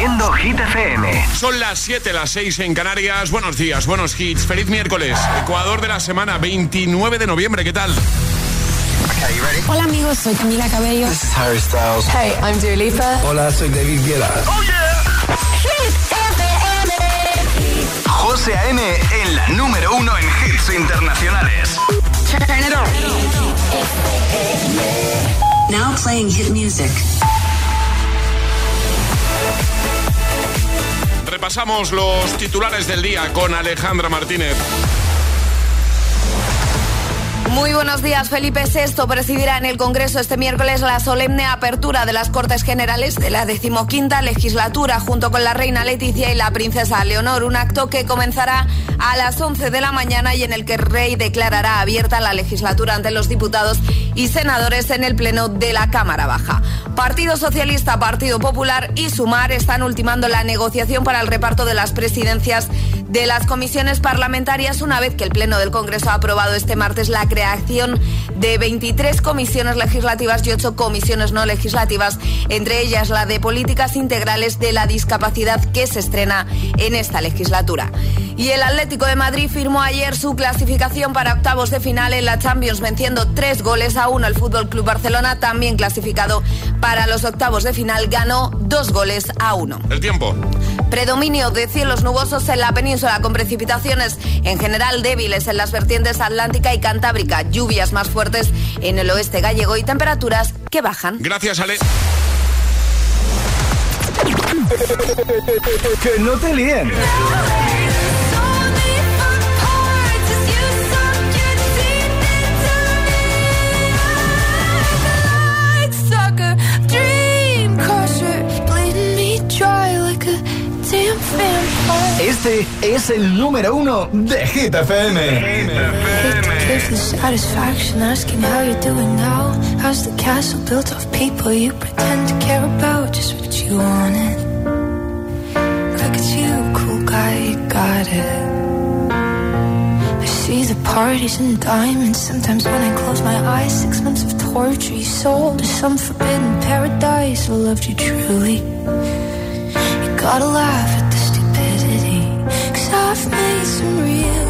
haciendo Hit FM. Son las 7, las 6 en Canarias. Buenos días, buenos hits. Feliz miércoles. Ecuador de la semana, 29 de noviembre. ¿Qué tal? Hola amigos, soy Camila Cabello. This is Harry Styles. Hey, I'm Dua Lipa. Hola, soy David Guetta. Oh yeah. Hit FM. José A.M. en la número uno en hits internacionales. Turn it on. Now playing hit music. Repasamos los titulares del día con Alejandra Martínez. Muy buenos días. Felipe VI presidirá en el Congreso este miércoles la solemne apertura de las Cortes Generales de la decimoquinta legislatura junto con la reina Leticia y la princesa Leonor, un acto que comenzará a las 11 de la mañana y en el que el rey declarará abierta la legislatura ante los diputados y senadores en el pleno de la Cámara Baja. Partido Socialista, Partido Popular y Sumar están ultimando la negociación para el reparto de las presidencias de las comisiones parlamentarias una vez que el Pleno del Congreso ha aprobado este martes la creación de 23 comisiones legislativas y 8 comisiones no legislativas, entre ellas la de políticas integrales de la discapacidad que se estrena en esta legislatura. Y el Atlético de Madrid firmó ayer su clasificación para octavos de final en la Champions, venciendo tres goles a uno. El Fútbol Club Barcelona, también clasificado para los octavos de final, ganó dos goles a uno. El tiempo. Predominio de cielos nubosos en la península con precipitaciones en general débiles en las vertientes atlántica y cantábrica, lluvias más fuertes en el oeste gallego y temperaturas que bajan. Gracias, Ale. que no te líen. Este es el número uno de Hit FM. Give the satisfaction asking how you're doing now. How's the castle built of people you pretend to care about? Just what you wanted. Look at you, cool guy, you got it. I see the parties and diamonds. Sometimes when I close my eyes, six months of torture you sold to some forbidden paradise. I loved you truly. You gotta laugh at the stupidity. Cause I've made some real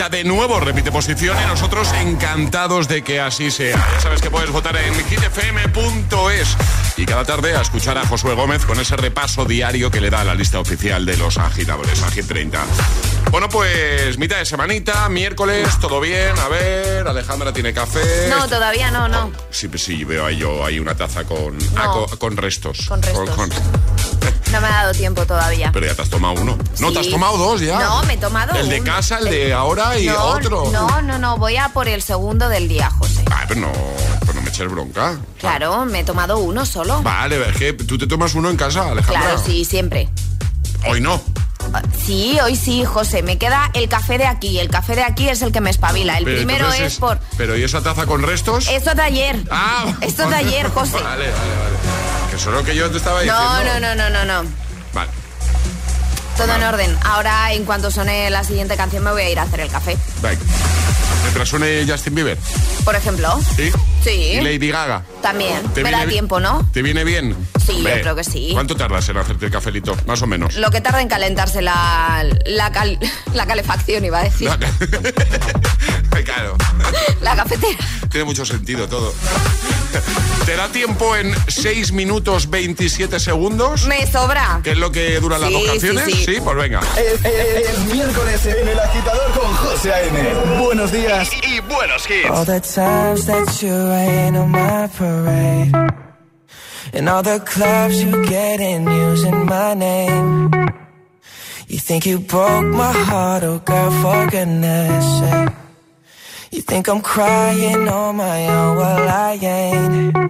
30 de nuevo, repite posición y nosotros encantados de que así sea. Ya sabes que puedes votar en hitfm.es y cada tarde a escuchar a Josué Gómez con ese repaso diario que le da a la lista oficial de los agitadores a Hit 30. Bueno, pues mitad de semanita, miércoles, todo bien. A ver, Alejandra tiene café. No, todavía no, no. Sí, sí, veo ahí yo ahí una taza con, ah, con, con restos. Con restos. No me ha dado tiempo todavía. Pero ya te has tomado uno. No, Sí. te has tomado dos ya. No, me he tomado El de casa, el de ahora y no, otro. No, no, no, voy a por el segundo del día, José. Ah, pero no, pero no me eches bronca. Claro, me he tomado uno solo. Vale, es que tú te tomas uno en casa, Alejandra. Claro, sí, siempre. Hoy no. Sí, hoy sí, José. Me queda el café de aquí. El café de aquí es el que me espabila. El Pero primero es por. Pero ¿y esa taza con restos? Esto de ayer. Ah, Esto de ayer, José. Vale, vale, vale. Que eso es lo que yo te estaba diciendo. No, no, no, no, no, no. Vale. Todo en orden. Ahora, en cuanto suene la siguiente canción, me voy a ir a hacer el café. Venga. Mientras suene Justin Bieber. Por ejemplo. ¿Sí? Sí. Y Lady Gaga. También. ¿Te Me da tiempo, ¿no? ¿Te viene bien? Sí, yo creo que sí. ¿Cuánto tardas en hacerte el cafelito? Más o menos. Lo que tarda en calentarse la, la, cal- la calefacción, iba a decir. claro. La cafetera. Tiene mucho sentido todo. ¿Te da tiempo en 6 minutos 27 segundos? Me sobra. ¿Qué es lo que duran las Sí, dos sí, canciones? sí. pues venga. Es, es- es miércoles en el agitador con José A.M. Buenos días. Y, y buenos hits. All the times that you rain on my parade. And all the clubs you get in using my name. You think you broke my heart, oh girl, for goodness sake. You think I'm crying on my own, well I ain't.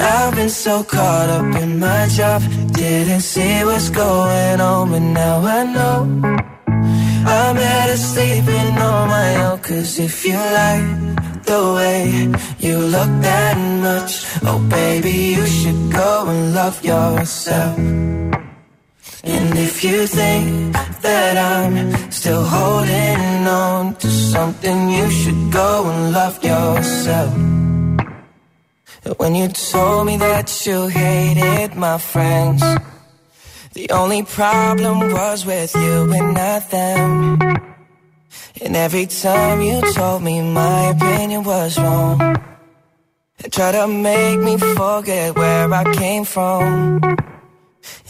I've been so caught up in my job, didn't see what's going on, but now I know. I'm better sleeping on my own, cause if you like the way you look that much, oh baby, you should go and love yourself. And if you think that I'm still holding on to something, you should go and love yourself. When you told me that you hated my friends, the only problem was with you and not them. And every time you told me my opinion was wrong, and tried to make me forget where I came from.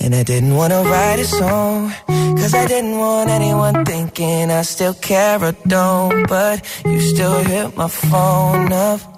And I didn't wanna write a song, cause I didn't want anyone thinking I still care or don't. But you still hit my phone up.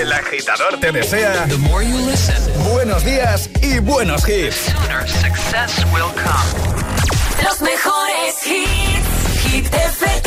El agitador te desea buenos días y buenos hits. Los mejores hits, hit FM.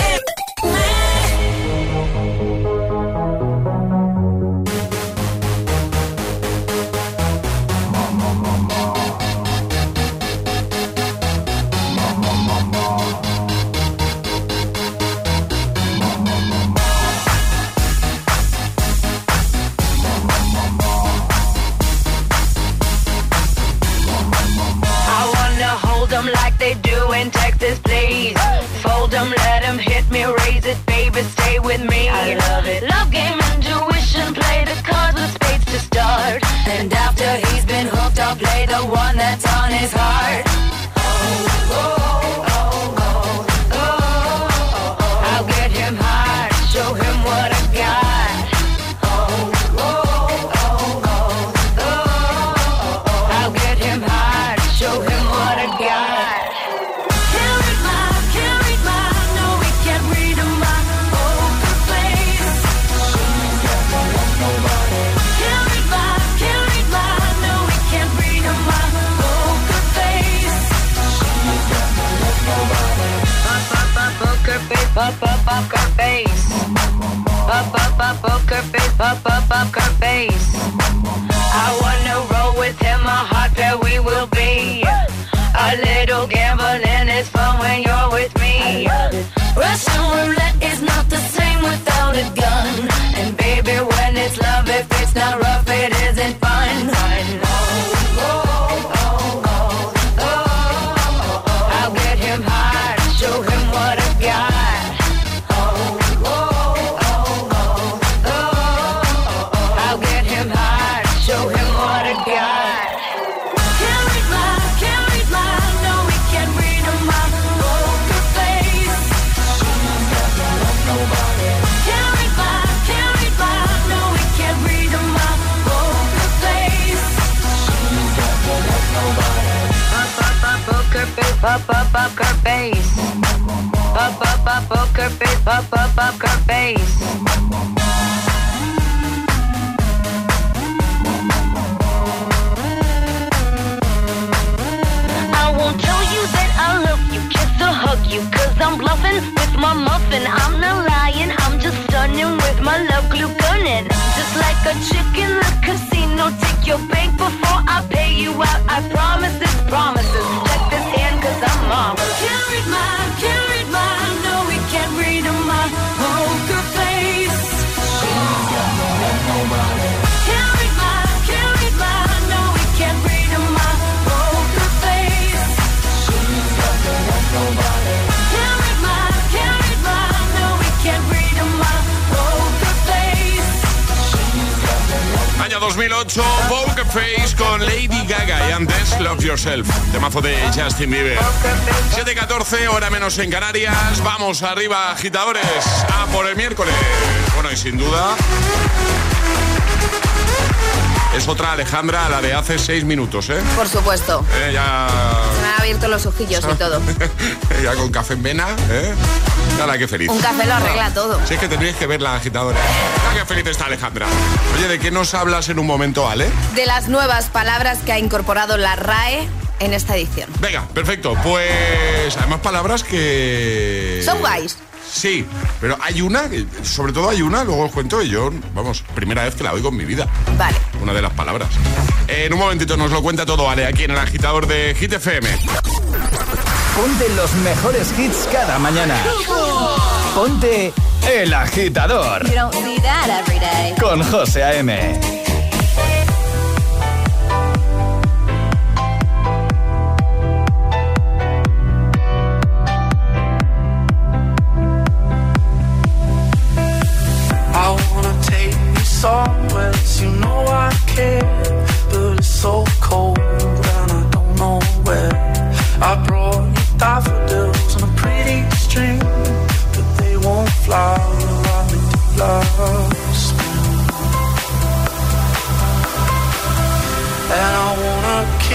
this place. Fold them, let them hit me, raise it, baby, stay with me. I love it. Love game, intuition, play the cards with spades to start. And after he's been hooked, I'll play the one that's on his heart. up, up, up her face. Up, up, up, her face. Up, up, up her face. I wanna roll with him, a we will. A little gambling is fun when you're with me. Russian roulette is not the same without a gun. And baby, when it's love, it's not rough, it up, up, up her face. I won't tell you that I love you, kiss or hug you, cause I'm bluffing with my muffin. I'm not lying, I'm just stunning with my love glue gunning. Just like a chicken in the casino, take your bank before I pay you out. I promise this promise. 2008, Poker Face con Lady Gaga y antes Love Yourself, temazo de Justin Bieber. 7.14, hora menos en Canarias, vamos arriba agitadores, a por el miércoles. Bueno, y sin duda... Es otra Alejandra, la de hace seis minutos, ¿eh? Por supuesto. Se me ha abierto los ojillos y todo. ya con café en vena, ¿eh? Qué feliz. Un café lo arregla todo. Si es que tendríais que ver la agitadora. Ah, qué feliz está Alejandra. Oye, ¿de qué nos hablas en un momento, Ale? De las nuevas palabras que ha incorporado la RAE en esta edición. Venga, perfecto. Pues además palabras que... Son guays. Sí, pero hay una, eh, sobre todo hay una, luego os cuento y yo, vamos, primera vez que la oigo en mi vida. Vale. Una de las palabras. En un momentito nos lo cuenta todo, Ale, aquí en el agitador de Hit FM. Ponte los mejores hits cada mañana. Ponte El Agitador. You don't see that every day. Con José A.M. Somewhere you know I care, but it's so cold.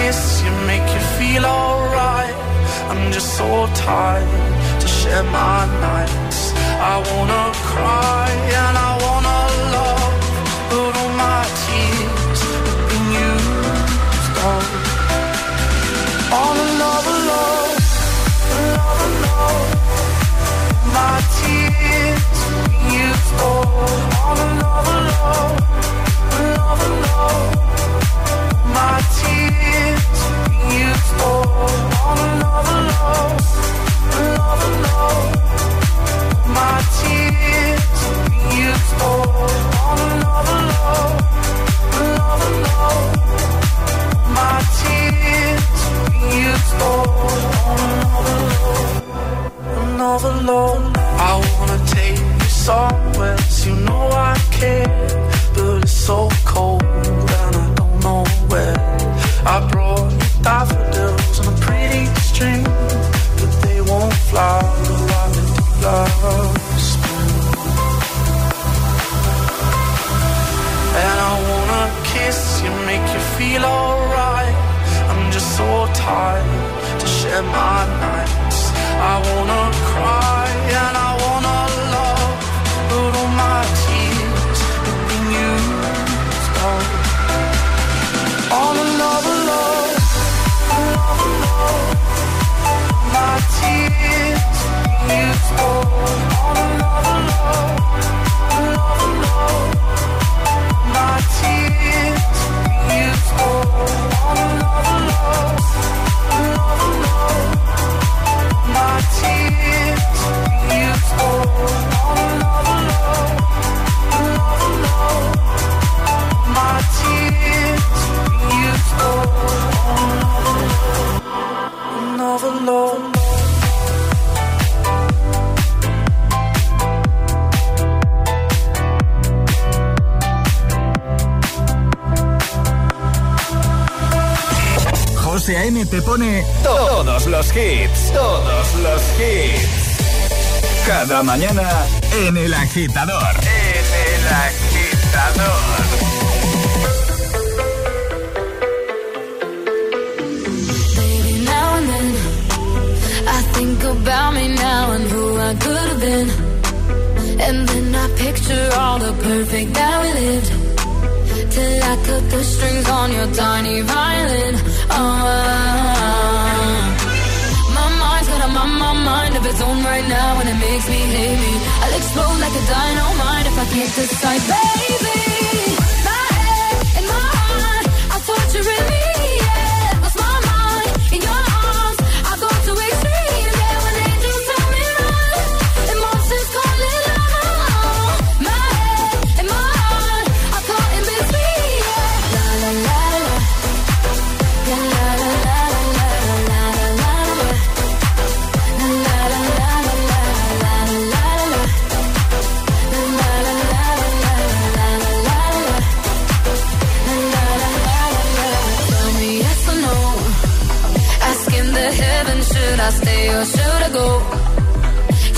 kiss, you make you feel alright. I'm just so tired to share my nights. I wanna cry and I wanna love, but all my tears have been used oh, up. All another love, another love. My tears have been used oh, up. All another love, another love. I wanna take you somewhere, so you know I care. Feel alright. I'm just so tired to share my nights. I wanna cry and I wanna love, but all my tears have been used up on another love, another love. My tears used up Te pone todos los hits, todos los hits. Cada mañana en El Agitador. En El Agitador. Baby, now and then I think about me now and who I could have been. And then I picture all the perfect that we lived. Till I cut the strings on your tiny violin. My mind's got a mind of its own right now, and it makes me me. I'll explode like a dynamite if I can't decide, baby.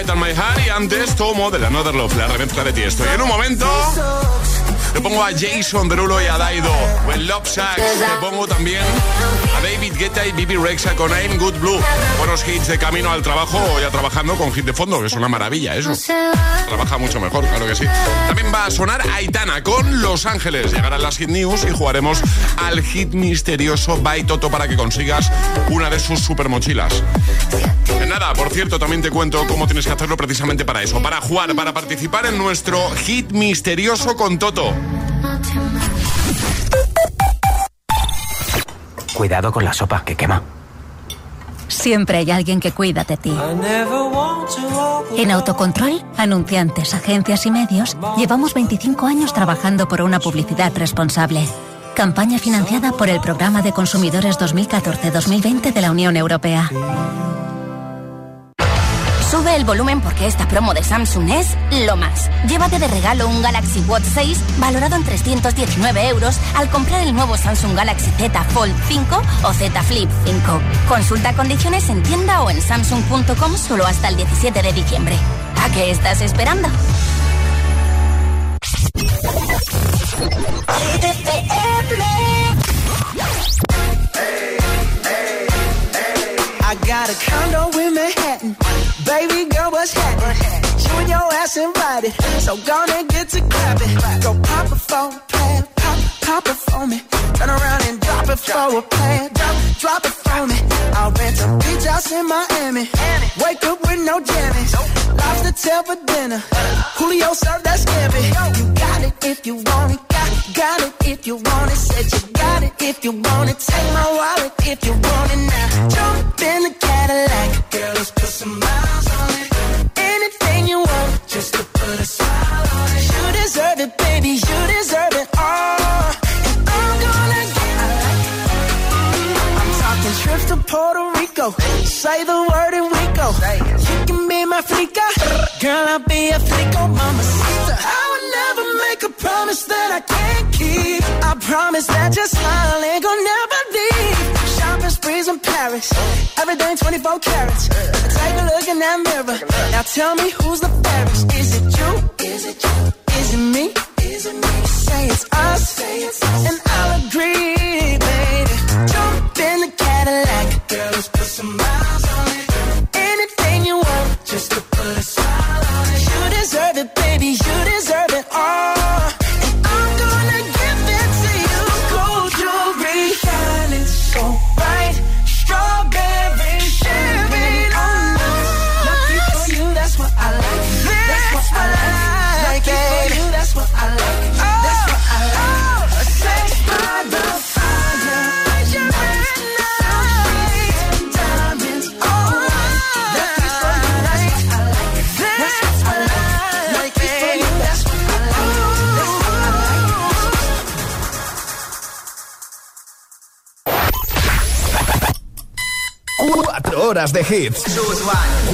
Head My Heart. Y antes, Tomo de la Another Love, la remezcla de ti. Estoy en un momento. Te pongo a Jason Derulo y a Daido. O en Love Sacks. Te pongo también a David Guetta y Bibi Rexa con I'm Good Blue. Buenos hits de camino al trabajo o ya trabajando con hit de fondo, es una maravilla eso. Trabaja mucho mejor, claro que sí. También va a sonar Aitana con Los Ángeles. Llegarán las hit news y jugaremos al hit misterioso by Toto para que consigas una de sus super mochilas. Nada, por cierto, también te cuento cómo tienes que hacerlo precisamente para eso, para jugar, para participar en nuestro hit misterioso con Toto. Cuidado con la sopa que quema. Siempre hay alguien que cuida de ti. En Autocontrol, anunciantes, agencias y medios, llevamos 25 años trabajando por una publicidad responsable. Campaña financiada por el Programa de Consumidores 2014-2020 de la Unión Europea. Sube el volumen porque esta promo de Samsung es lo más. Llévate de regalo un Galaxy Watch 6 valorado en 319 euros al comprar el nuevo Samsung Galaxy Z Fold 5 o Z Flip 5. Consulta condiciones en tienda o en samsung.com solo hasta el 17 de diciembre. ¿A qué estás esperando? What's happening? You and your ass invited. So gonna get to clapping. Go pop a phone, plan, pop, pop it for me. Turn around and drop it for a plan. Drop, drop it for me. I'll rent a beach house in Miami. Wake up with no jammies. Lobster tail for dinner. Julio served that scampi. You got it if you want it. Got, got it if you want it. Said you got it if you want it. Take my wallet if you want it now. Jump in the Cadillac. Girl, let's put some miles on it. You want, just to put a smile on it. You deserve it, baby. You deserve it all. And I'm gonna get I'm talking trips to Puerto Rico. Say the word and we go. You can be my flica. Girl, I'll be a flico, mama. I would never make a promise that I can't keep. I promise that your smile ain't gonna never Paris. Everything 24 carats. Take a look in that mirror. Now tell me who's the fairest. Is it you? Is it you? Is it me? Is it me? Say it's us. Say it's us. Horas de hits.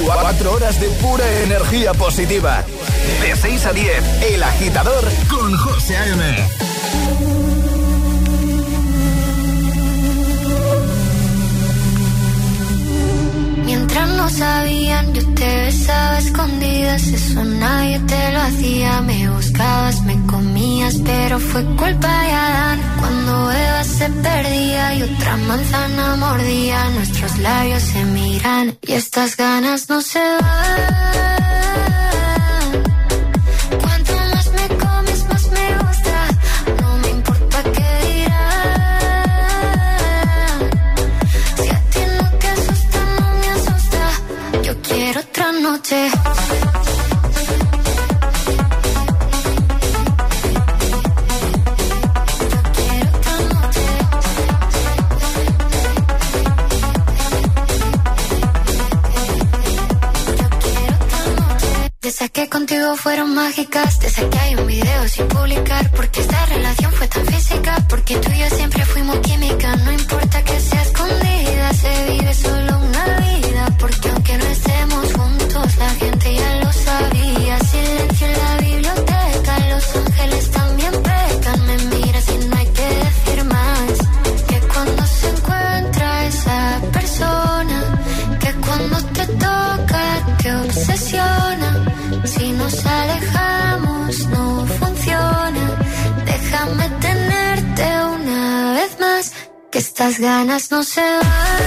Cuatro horas de pura energía positiva. De 6 a 10, El Agitador con José A.M. Mientras no sabían, yo te besaba escondidas. Eso nadie te lo hacía. Me buscabas, me comías, pero fue culpa de Adán. Cuando Eva se perdía y otra manzana mordía, nuestros labios se miran y estas ganas no se van. Mágicas, de esas que hay un video sin publicar, porque esta relación fue tan física, porque tú y yo siempre ganas no se van.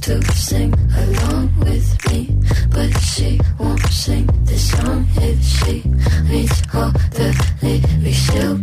to sing along with me, but she won't sing this song if she needs all the lyrics. She'll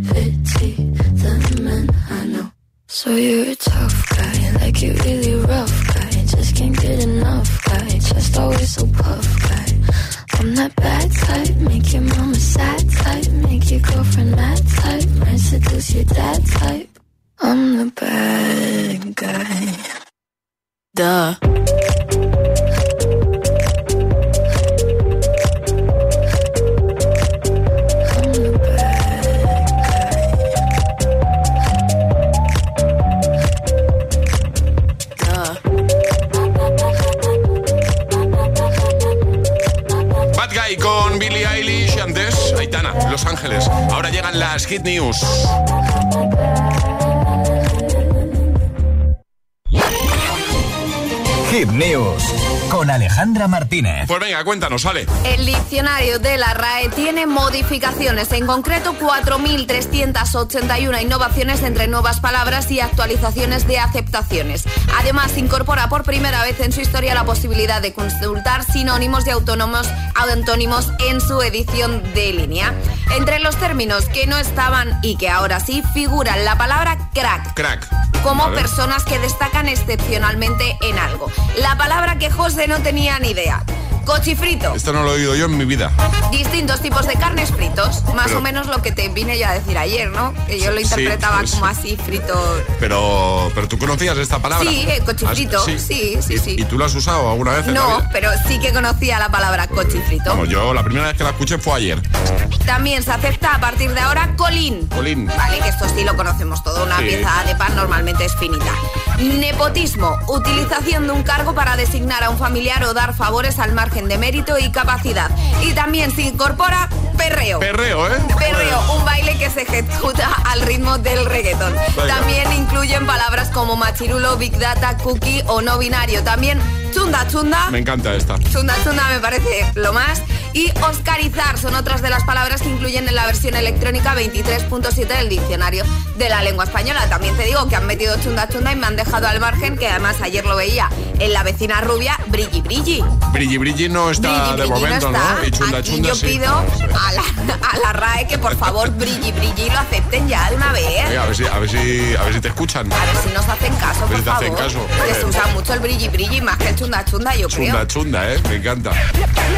venga, cuéntanos, sale. El diccionario de la RAE tiene modificaciones, en concreto 4.381 innovaciones entre nuevas palabras y actualizaciones de aceptaciones. Además, incorpora por primera vez en su historia la posibilidad de consultar sinónimos y autónomos, antónimos en su edición de línea. Entre los términos que no estaban y que ahora sí figuran la palabra crack. Crack como personas que destacan excepcionalmente en algo. La palabra que José no tenía ni idea. Cochifrito. Esto no lo he oído yo en mi vida. Distintos tipos de carnes fritos. Más o menos lo que te vine yo a decir ayer, ¿no? Que yo lo interpretaba como así, frito. Pero, pero tú conocías esta palabra. Sí, eh, cochifrito. Sí, sí, sí, ¿Y, tú lo has usado alguna vez? no, pero sí que conocía la palabra cochifrito. Vamos, yo la primera vez que la escuché fue ayer. También se acepta a partir de ahora colín. Colín. Vale, que esto sí lo conocemos todo. Una pieza de pan normalmente es finita. Nepotismo. Utilización de un cargo para designar a un familiar o dar favores al margen de mérito y capacidad. Y también se incorpora perreo. Perreo, ¿eh? Perreo, un baile que se ejecuta al ritmo del reggaetón. También incluyen palabras como machirulo, big data, cookie o no binario. También chunda chunda. Me encanta esta. Chunda chunda me parece lo más. Y oscarizar son otras de las palabras que incluyen en la versión electrónica 23.7 del diccionario de la lengua española. También te digo que han metido chunda chunda y me han dejado al margen, que además ayer lo veía en la vecina rubia, brilli brilli. Brilli brilli no está de momento, ¿no? Y chunda Aquí chunda yo pido a, la, a, la, RAE que por favor brilli brilli lo acepten ya de una vez. a, ver si, a, ver si, a ver si te escuchan. A ver si nos hacen caso, por si te hacen caso. se usa mucho el brilli brilli más que el chunda chunda, yo creo. Chunda chunda, ¿eh? Me encanta.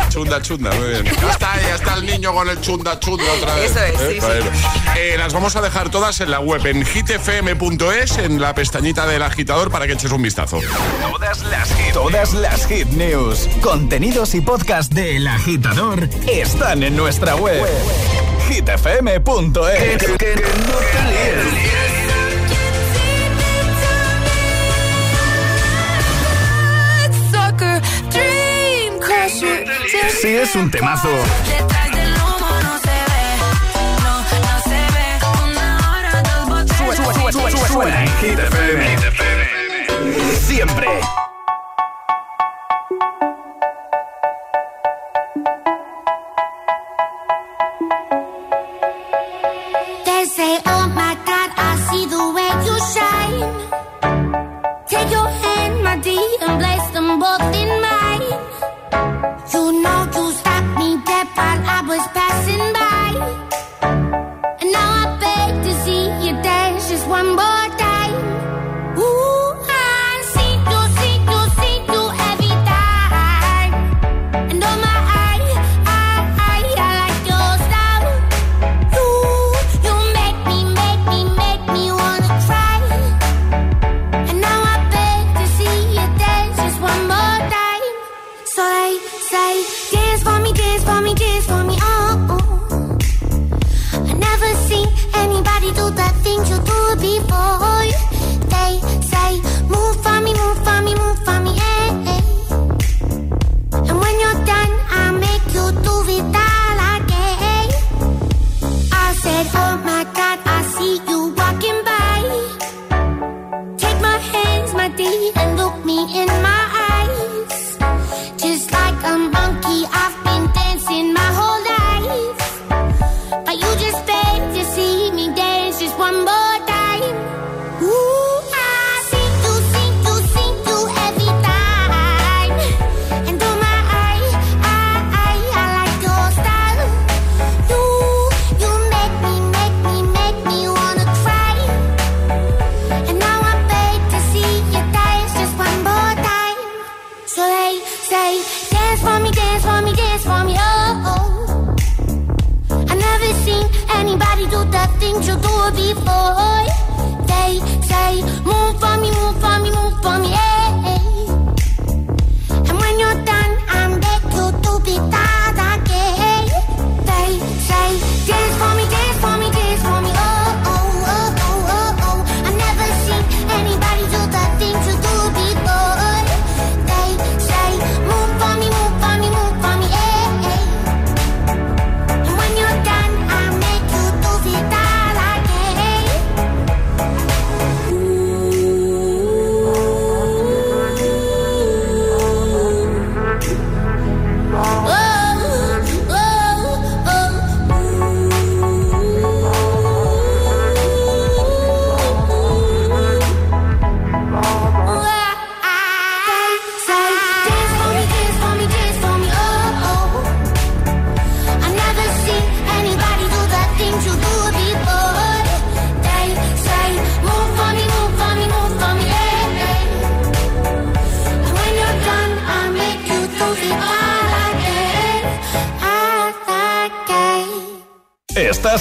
Chunda chunda, muy bien. Ya está, ya está el niño con el chunda chunda otra vez. Eso es, ¿eh? sí, sí. Eh, las vamos a dejar todas en la web, en hitfm.es, en la pestañita del agitador para que eches un vistazo. Todas las hit, todas las hit news, contenidos y podcast del agitador están en nuestra web. hitfm.es. Que, que, no Sí, es un temazo. Suena en Hit FM. Siempre. empty and place them both.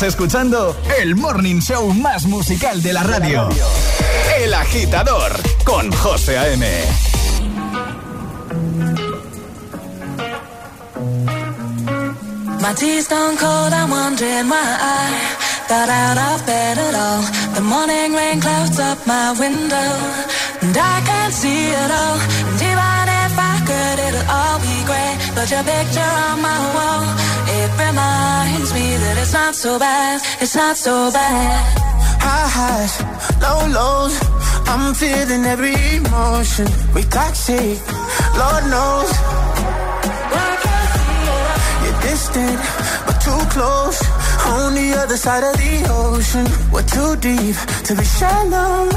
Escuchando el morning show más musical de la radio. El agitador con José A.M. My tea's stone cold, I'm wondering why I got out of bed at all. The morning rain clouds up my window, and I can't see it all. But your picture on my wall, it reminds me that it's not so bad, it's not so bad. High highs, low lows, I'm feeling every emotion. We toxic, Lord knows. You're distant, but too close. On the other side of the ocean, we're too deep to be shallow.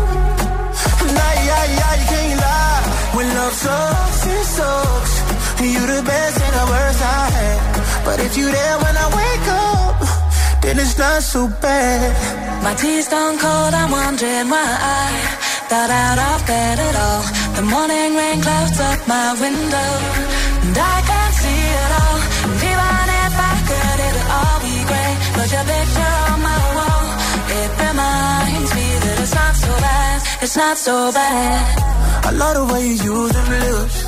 Nah, yeah, yeah, you can't lie. When love sucks, it sucks. You the best and the worst I had. But if you there when I wake up, then it's not so bad. My tea's stone cold, I'm wondering why I got out of bed at all. The morning rain clouds up my window, and I can't see it all. And even if I could, it'll all be great. But your picture on my wall, it reminds me that it's not so bad, it's not so bad. I love the way you use them lips.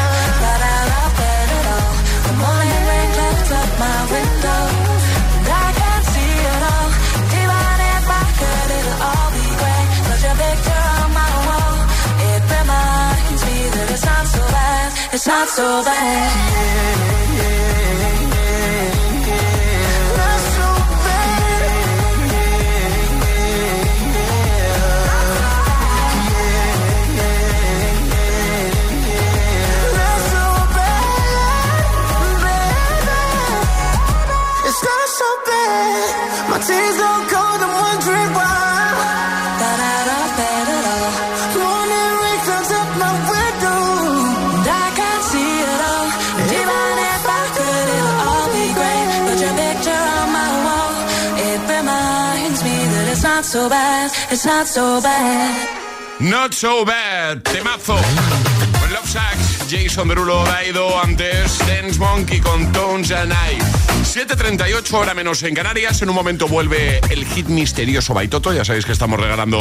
It's not so bad. It's not so bad. My tears don't cold, I'm wondering why. Not so bad. It's not so bad. Not so bad, temazo. Con Love Sacks, Jason Derulo, Daido, antes Dance Monkey con Tones and I. 7.38 hora menos en Canarias. En un momento vuelve el hit misterioso Baitoto. Ya sabéis que estamos regalando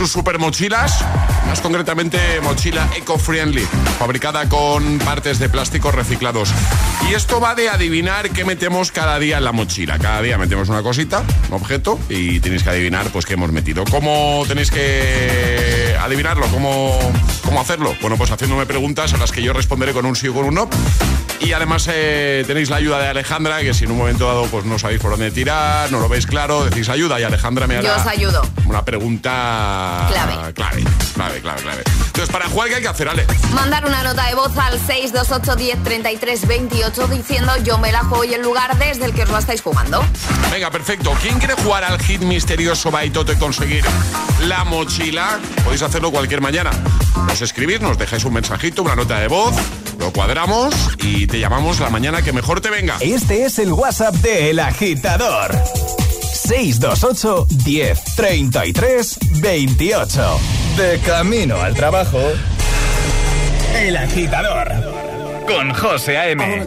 sus super mochilas. Más concretamente, mochila eco-friendly, fabricada con partes de plástico reciclados. Y esto va de adivinar qué metemos cada día en la mochila. Cada día metemos una cosita, un objeto, y tenéis que adivinar pues qué hemos metido. ¿Cómo tenéis que adivinarlo? ¿Cómo, cómo hacerlo? Bueno, pues haciéndome preguntas a las que yo responderé con un sí o con un no. Y además eh, tenéis la ayuda de Alejandra, que si en un momento dado pues no sabéis por dónde tirar, no lo veis claro, decís ayuda y Alejandra me hará Yo os ayudo. una pregunta Clave. clave, clave, clave, clave. Entonces, para jugar, ¿qué hay que hacer, Ale? Mandar una nota de voz al 628 10 33 28 diciendo yo me la juego y el lugar desde el que os lo estáis jugando. Venga, perfecto. ¿Quién quiere jugar al hit misterioso Baitoto y conseguir la mochila? Podéis hacerlo cualquier mañana. Nos escribís, nos dejáis un mensajito, una nota de voz, lo cuadramos y te llamamos la mañana que mejor te venga. Este es el WhatsApp de El Agitador. 628 10 33 28. De camino al trabajo. El Agitador. Con José A.M.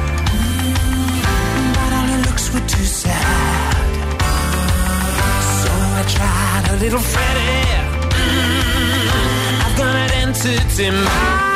little Freddy. Mm-hmm. I've got an answer to my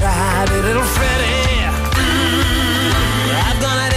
tried it, little Freddy. Mm, I've got an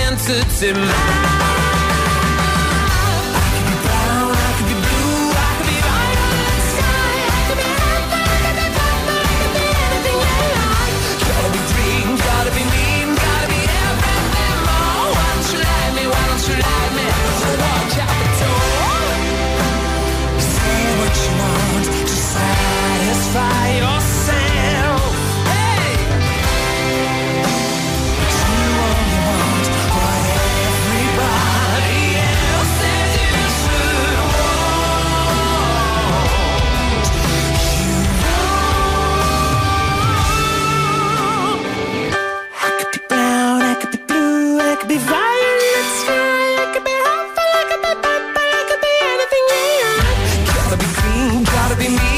gotta be me.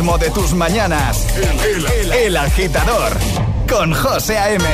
Ritmo de tus mañanas. El, agitador con José A.M.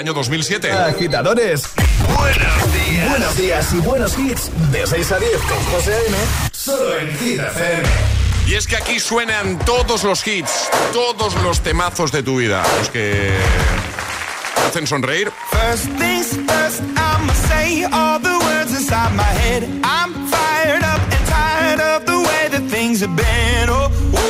año 2007. Agitadores. Buenos días. Buenos días y buenos hits. De 6 a 10 con José A.M. Solo en Hit Y es que aquí suenan todos los hits, todos los temazos de tu vida. Los que hacen sonreír. First things first, I'ma say all the words inside my head. I'm fired up and tired of the way that things have been. Oh, ooh,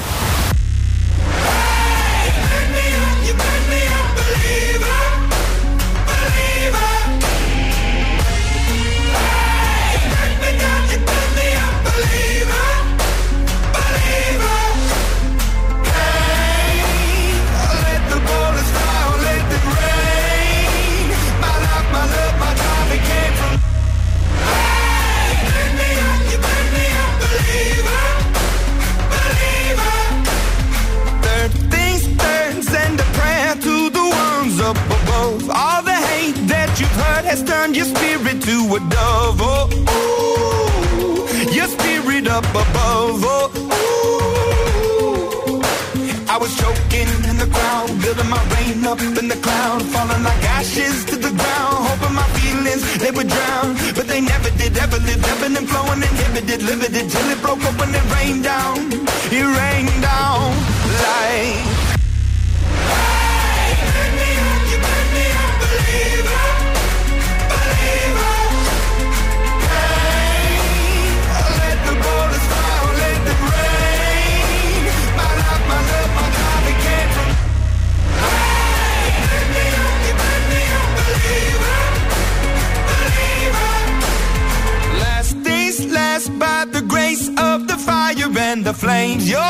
Turned your spirit to a dove. Oh, ooh, your spirit up above. Oh, ooh. I was choking in the crowd, building my rain up in the cloud, falling like ashes to the ground. Hoping my feelings they would drown, but they never did. Ever lived, ebbing and flowing, inhibited, limited till it broke up when it rained down. It rained down like.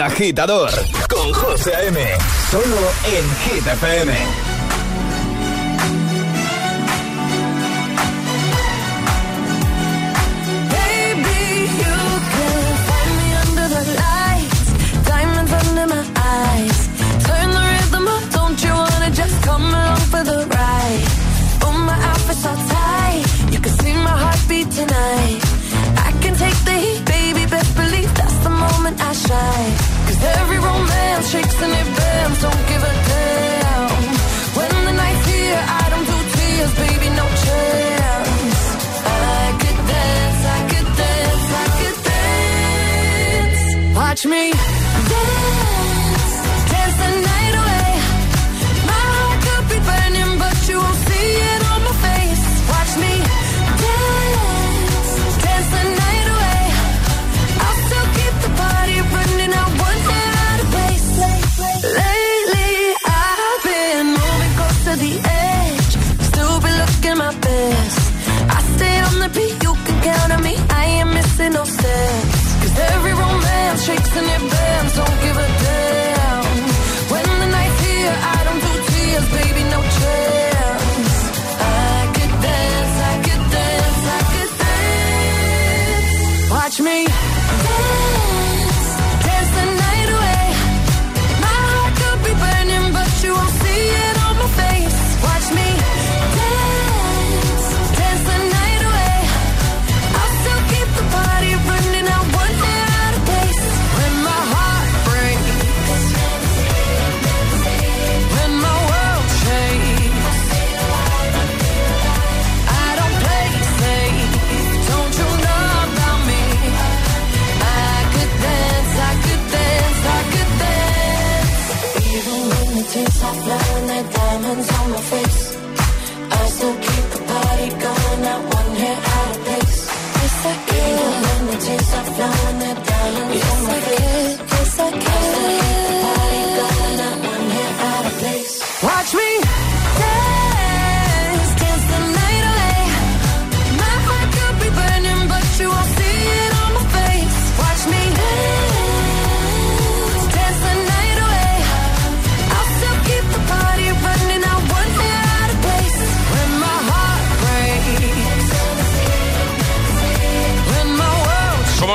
Agitador con José A.M. Solo en Hit FM. Baby, you can find me under the lights, diamonds under my eyes. Turn the rhythm up, don't you wanna just come along for the ride? Oh, my outfit's all you can see my heartbeat tonight. I can take the heat, baby, best believe that's the moment I shine. Watch me. Dance,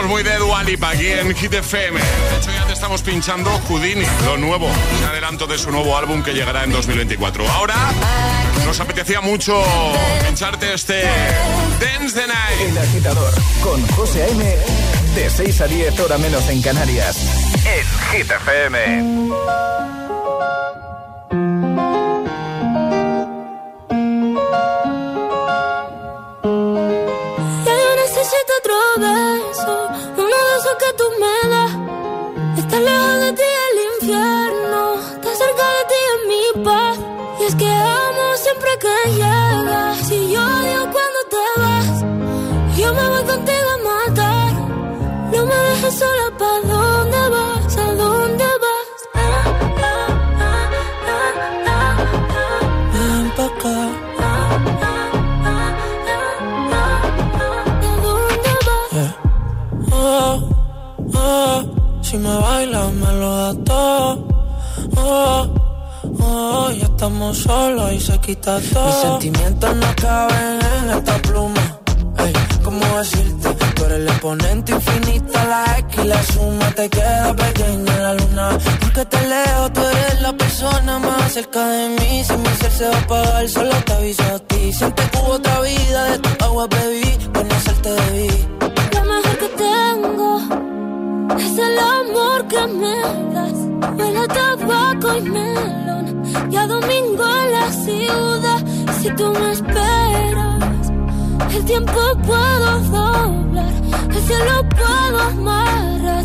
muy de Dualipa aquí en Hit FM. De hecho, ya te estamos pinchando Houdini, lo nuevo, un adelanto de su nuevo álbum que llegará en 2024. Ahora nos apetecía mucho pincharte este Dance the Night. El agitador con José A.M. De 6 a 10 hora menos en Canarias. En Hit FM. beso que tú me das. Estar lejos de ti el infierno, estar cerca de ti es mi paz. Y es que amo siempre que llegas. Si yo odio cuando te vas, yo me voy contigo a matar. No me dejes sola para estamos solos y se quita todo. Mis sentimientos no caben en esta pluma. Ey, ¿cómo decirte? Tú eres el exponente infinito, la X y la suma te queda pequeña en la luna. Porque te leo, tú eres la persona más cerca de mí. Si mi ser se va a apagar, solo te aviso a ti. Siente que hubo otra vida, de tu agua bebí, conocerte debí. Lo mejor que tengo es el amor que me das. Huele a tabaco y melón y a domingo en la ciudad. Si tú me esperas, el tiempo puedo doblar, el cielo puedo amarrar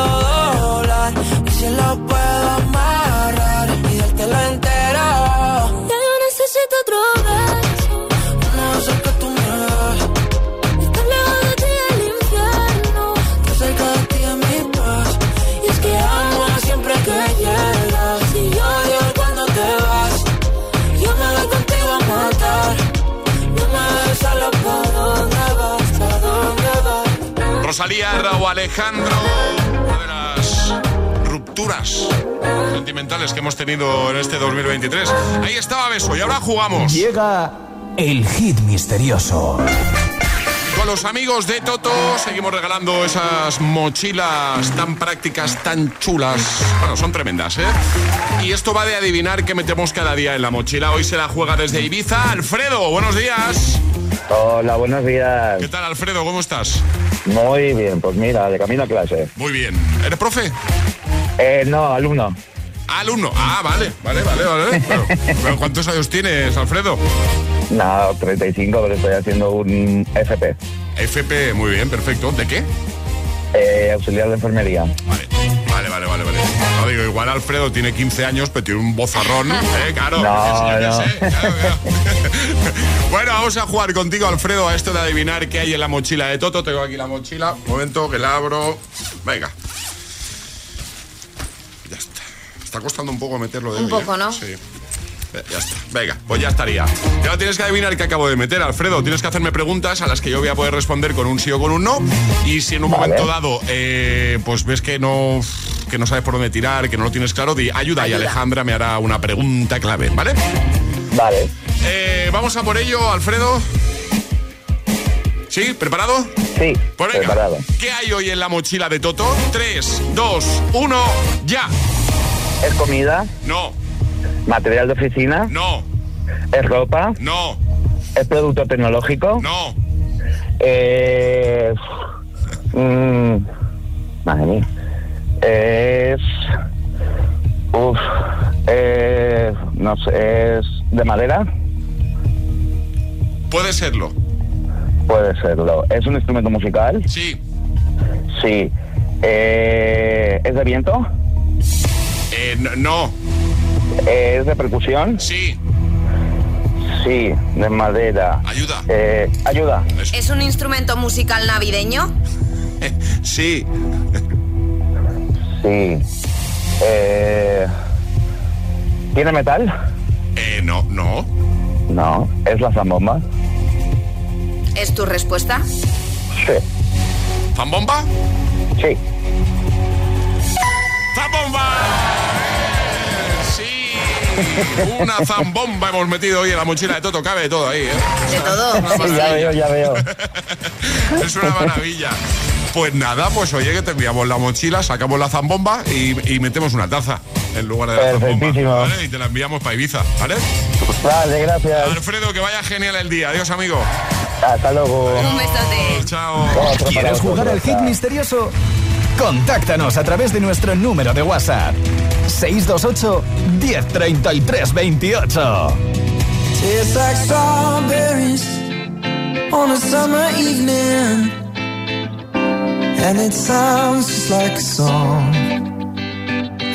Rosalía, Raúl Alejandro, una de las rupturas sentimentales que hemos tenido en este 2023. Ahí estaba Beso y ahora jugamos. Llega el hit misterioso. Con los amigos de Toto seguimos regalando esas mochilas tan prácticas, tan chulas. Bueno, son tremendas, ¿eh? Y esto va de adivinar qué metemos cada día en la mochila. Hoy se la juega desde Ibiza. Alfredo, buenos días. Hola, buenos días. ¿Qué tal, Alfredo? ¿Cómo estás? Muy bien, pues mira, de camino a clase. Muy bien. ¿Eres profe? Eh, no, alumno. alumno. Ah, vale, vale, vale, vale. ¿Cuántos años tienes, Alfredo? No, 35, pero estoy haciendo un FP. FP, muy bien, perfecto. ¿De qué? Eh, auxiliar de enfermería. Vale. Vale, vale, vale, vale. No digo, igual Alfredo tiene 15 años, pero tiene un bozarrón. ¿eh? Claro, bueno, vamos a jugar contigo, Alfredo, a esto de adivinar qué hay en la mochila de Toto. Tengo aquí la mochila. Un momento que la abro. Venga. Ya está. Está costando un poco meterlo de Un poco, ¿no? Sí. Ya está. Venga, pues ya estaría. Ya tienes que adivinar qué acabo de meter, Alfredo. Tienes que hacerme preguntas a las que yo voy a poder responder con un sí o con un no. Y si en un momento dado, eh, pues ves que no, que no sabes por dónde tirar, que no lo tienes claro, di ayuda, y Alejandra me hará una pregunta clave, ¿vale? Vale. Eh, Vamos a por ello, Alfredo. ¿Sí? ¿Preparado? Sí, pues preparado. ¿Qué hay hoy en la mochila de Toto? 3, 2, 1, ya. ¿Es comida? No. ¿Material de oficina? No. ¿Es ropa? No. ¿Es producto tecnológico? No. Eh, mm, madre mía. ¿Es Uf, eh, no sé, ¿es de madera? Puede serlo. Puede serlo. ¿Es un instrumento musical? Sí. Sí. Eh, ¿Es de viento? Eh, no. no. ¿Es de percusión? Sí. Sí, de madera. Ayuda. Eh, ayuda. ¿Es un instrumento musical navideño? sí. Sí. Eh, ¿Tiene metal? Eh, no, no. No. ¿Es la zambomba? ¿Es tu respuesta? Sí. ¿Zambomba? Sí. ¡Zambomba! Una zambomba hemos metido hoy en la mochila de Toto. Cabe de todo ahí, ¿eh? De todo. Ya veo, ya veo. es una maravilla. Pues nada, pues oye que te enviamos la mochila, sacamos la zambomba y, y metemos una taza en lugar de la zambomba. ¿vale? Y te la enviamos para Ibiza, ¿vale? Vale, gracias. Alfredo, que vaya genial el día. Adiós, amigo. Hasta luego. Un besote. Chao. ¿Quieres jugar al hit misterioso? Contáctanos a través de nuestro número de WhatsApp. 628 1033 28. Tastes like strawberries on a summer evening. And it sounds just like a song.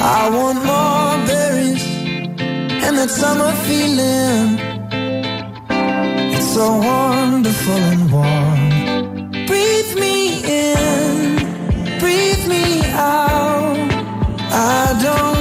I want more berries and that summer feeling. It's so wonderful and warm. Breathe me in, breathe me out. I don't